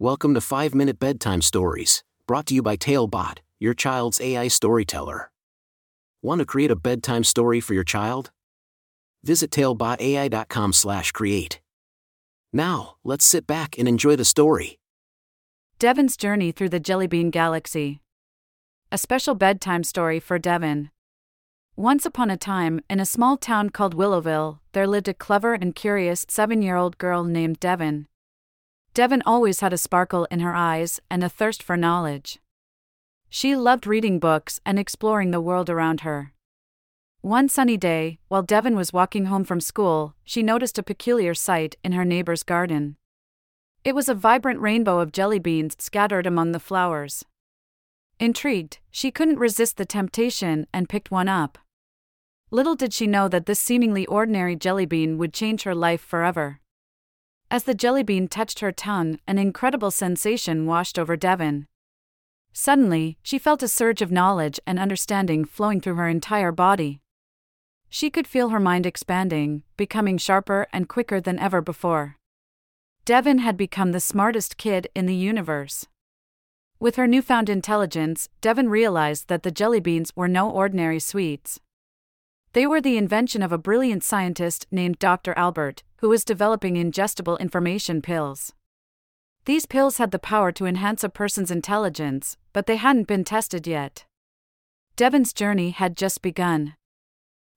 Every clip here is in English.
Welcome to 5 Minute Bedtime Stories, brought to you by Talebot, your child's AI storyteller. Want to create a bedtime story for your child? Visit talebotai.com/create. Now, let's sit back and enjoy the story. Devin's Journey Through the Jellybean Galaxy. A special bedtime story for Devin. Once upon a time, in a small town called Willowville, there lived a clever and curious seven year old girl named Devin. Devin always had a sparkle in her eyes and a thirst for knowledge. She loved reading books and exploring the world around her. One sunny day, while Devin was walking home from school, she noticed a peculiar sight in her neighbor's garden. It was a vibrant rainbow of jelly beans scattered among the flowers. Intrigued, she couldn't resist the temptation and picked one up. Little did she know that this seemingly ordinary jelly bean would change her life forever. As the jelly bean touched her tongue, an incredible sensation washed over Devin. Suddenly, she felt a surge of knowledge and understanding flowing through her entire body. She could feel her mind expanding, becoming sharper and quicker than ever before. Devin had become the smartest kid in the universe. With her newfound intelligence, Devin realized that the jelly beans were no ordinary sweets. They were the invention of a brilliant scientist named Dr. Albert, who was developing ingestible information pills. These pills had the power to enhance a person's intelligence, but they hadn't been tested yet. Devin's journey had just begun.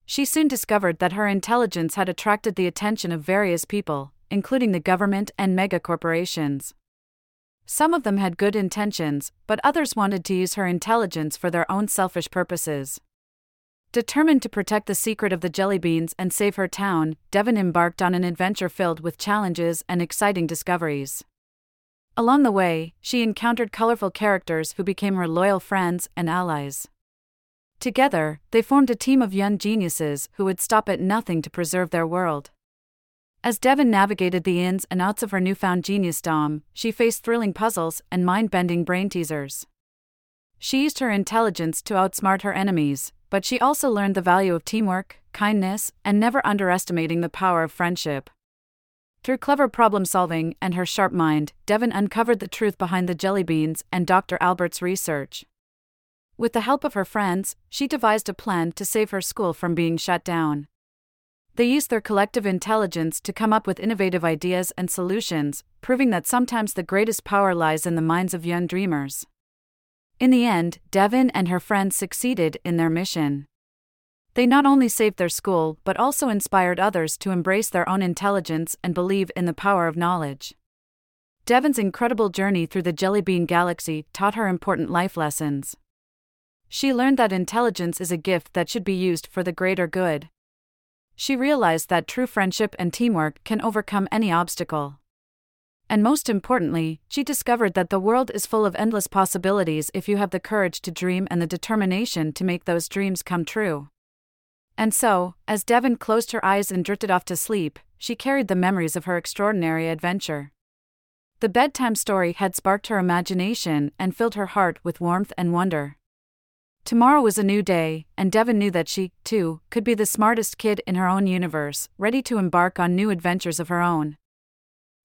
She soon discovered that her intelligence had attracted the attention of various people, including the government and megacorporations. Some of them had good intentions, but others wanted to use her intelligence for their own selfish purposes. Determined to protect the secret of the jelly beans and save her town, Devin embarked on an adventure filled with challenges and exciting discoveries. Along the way, she encountered colorful characters who became her loyal friends and allies. Together, they formed a team of young geniuses who would stop at nothing to preserve their world. As Devin navigated the ins and outs of her newfound geniusdom, she faced thrilling puzzles and mind bending brain teasers. She used her intelligence to outsmart her enemies, but she also learned the value of teamwork, kindness, and never underestimating the power of friendship. Through clever problem solving and her sharp mind, Devin uncovered the truth behind the jelly beans and Dr. Albert's research. With the help of her friends, she devised a plan to save her school from being shut down. They used their collective intelligence to come up with innovative ideas and solutions, proving that sometimes the greatest power lies in the minds of young dreamers. In the end, Devin and her friends succeeded in their mission. They not only saved their school but also inspired others to embrace their own intelligence and believe in the power of knowledge. Devin's incredible journey through the Jellybean Galaxy taught her important life lessons. She learned that intelligence is a gift that should be used for the greater good. She realized that true friendship and teamwork can overcome any obstacle. And most importantly, she discovered that the world is full of endless possibilities if you have the courage to dream and the determination to make those dreams come true. And so, as Devin closed her eyes and drifted off to sleep, she carried the memories of her extraordinary adventure. The bedtime story had sparked her imagination and filled her heart with warmth and wonder. Tomorrow was a new day, and Devin knew that she, too, could be the smartest kid in her own universe, ready to embark on new adventures of her own.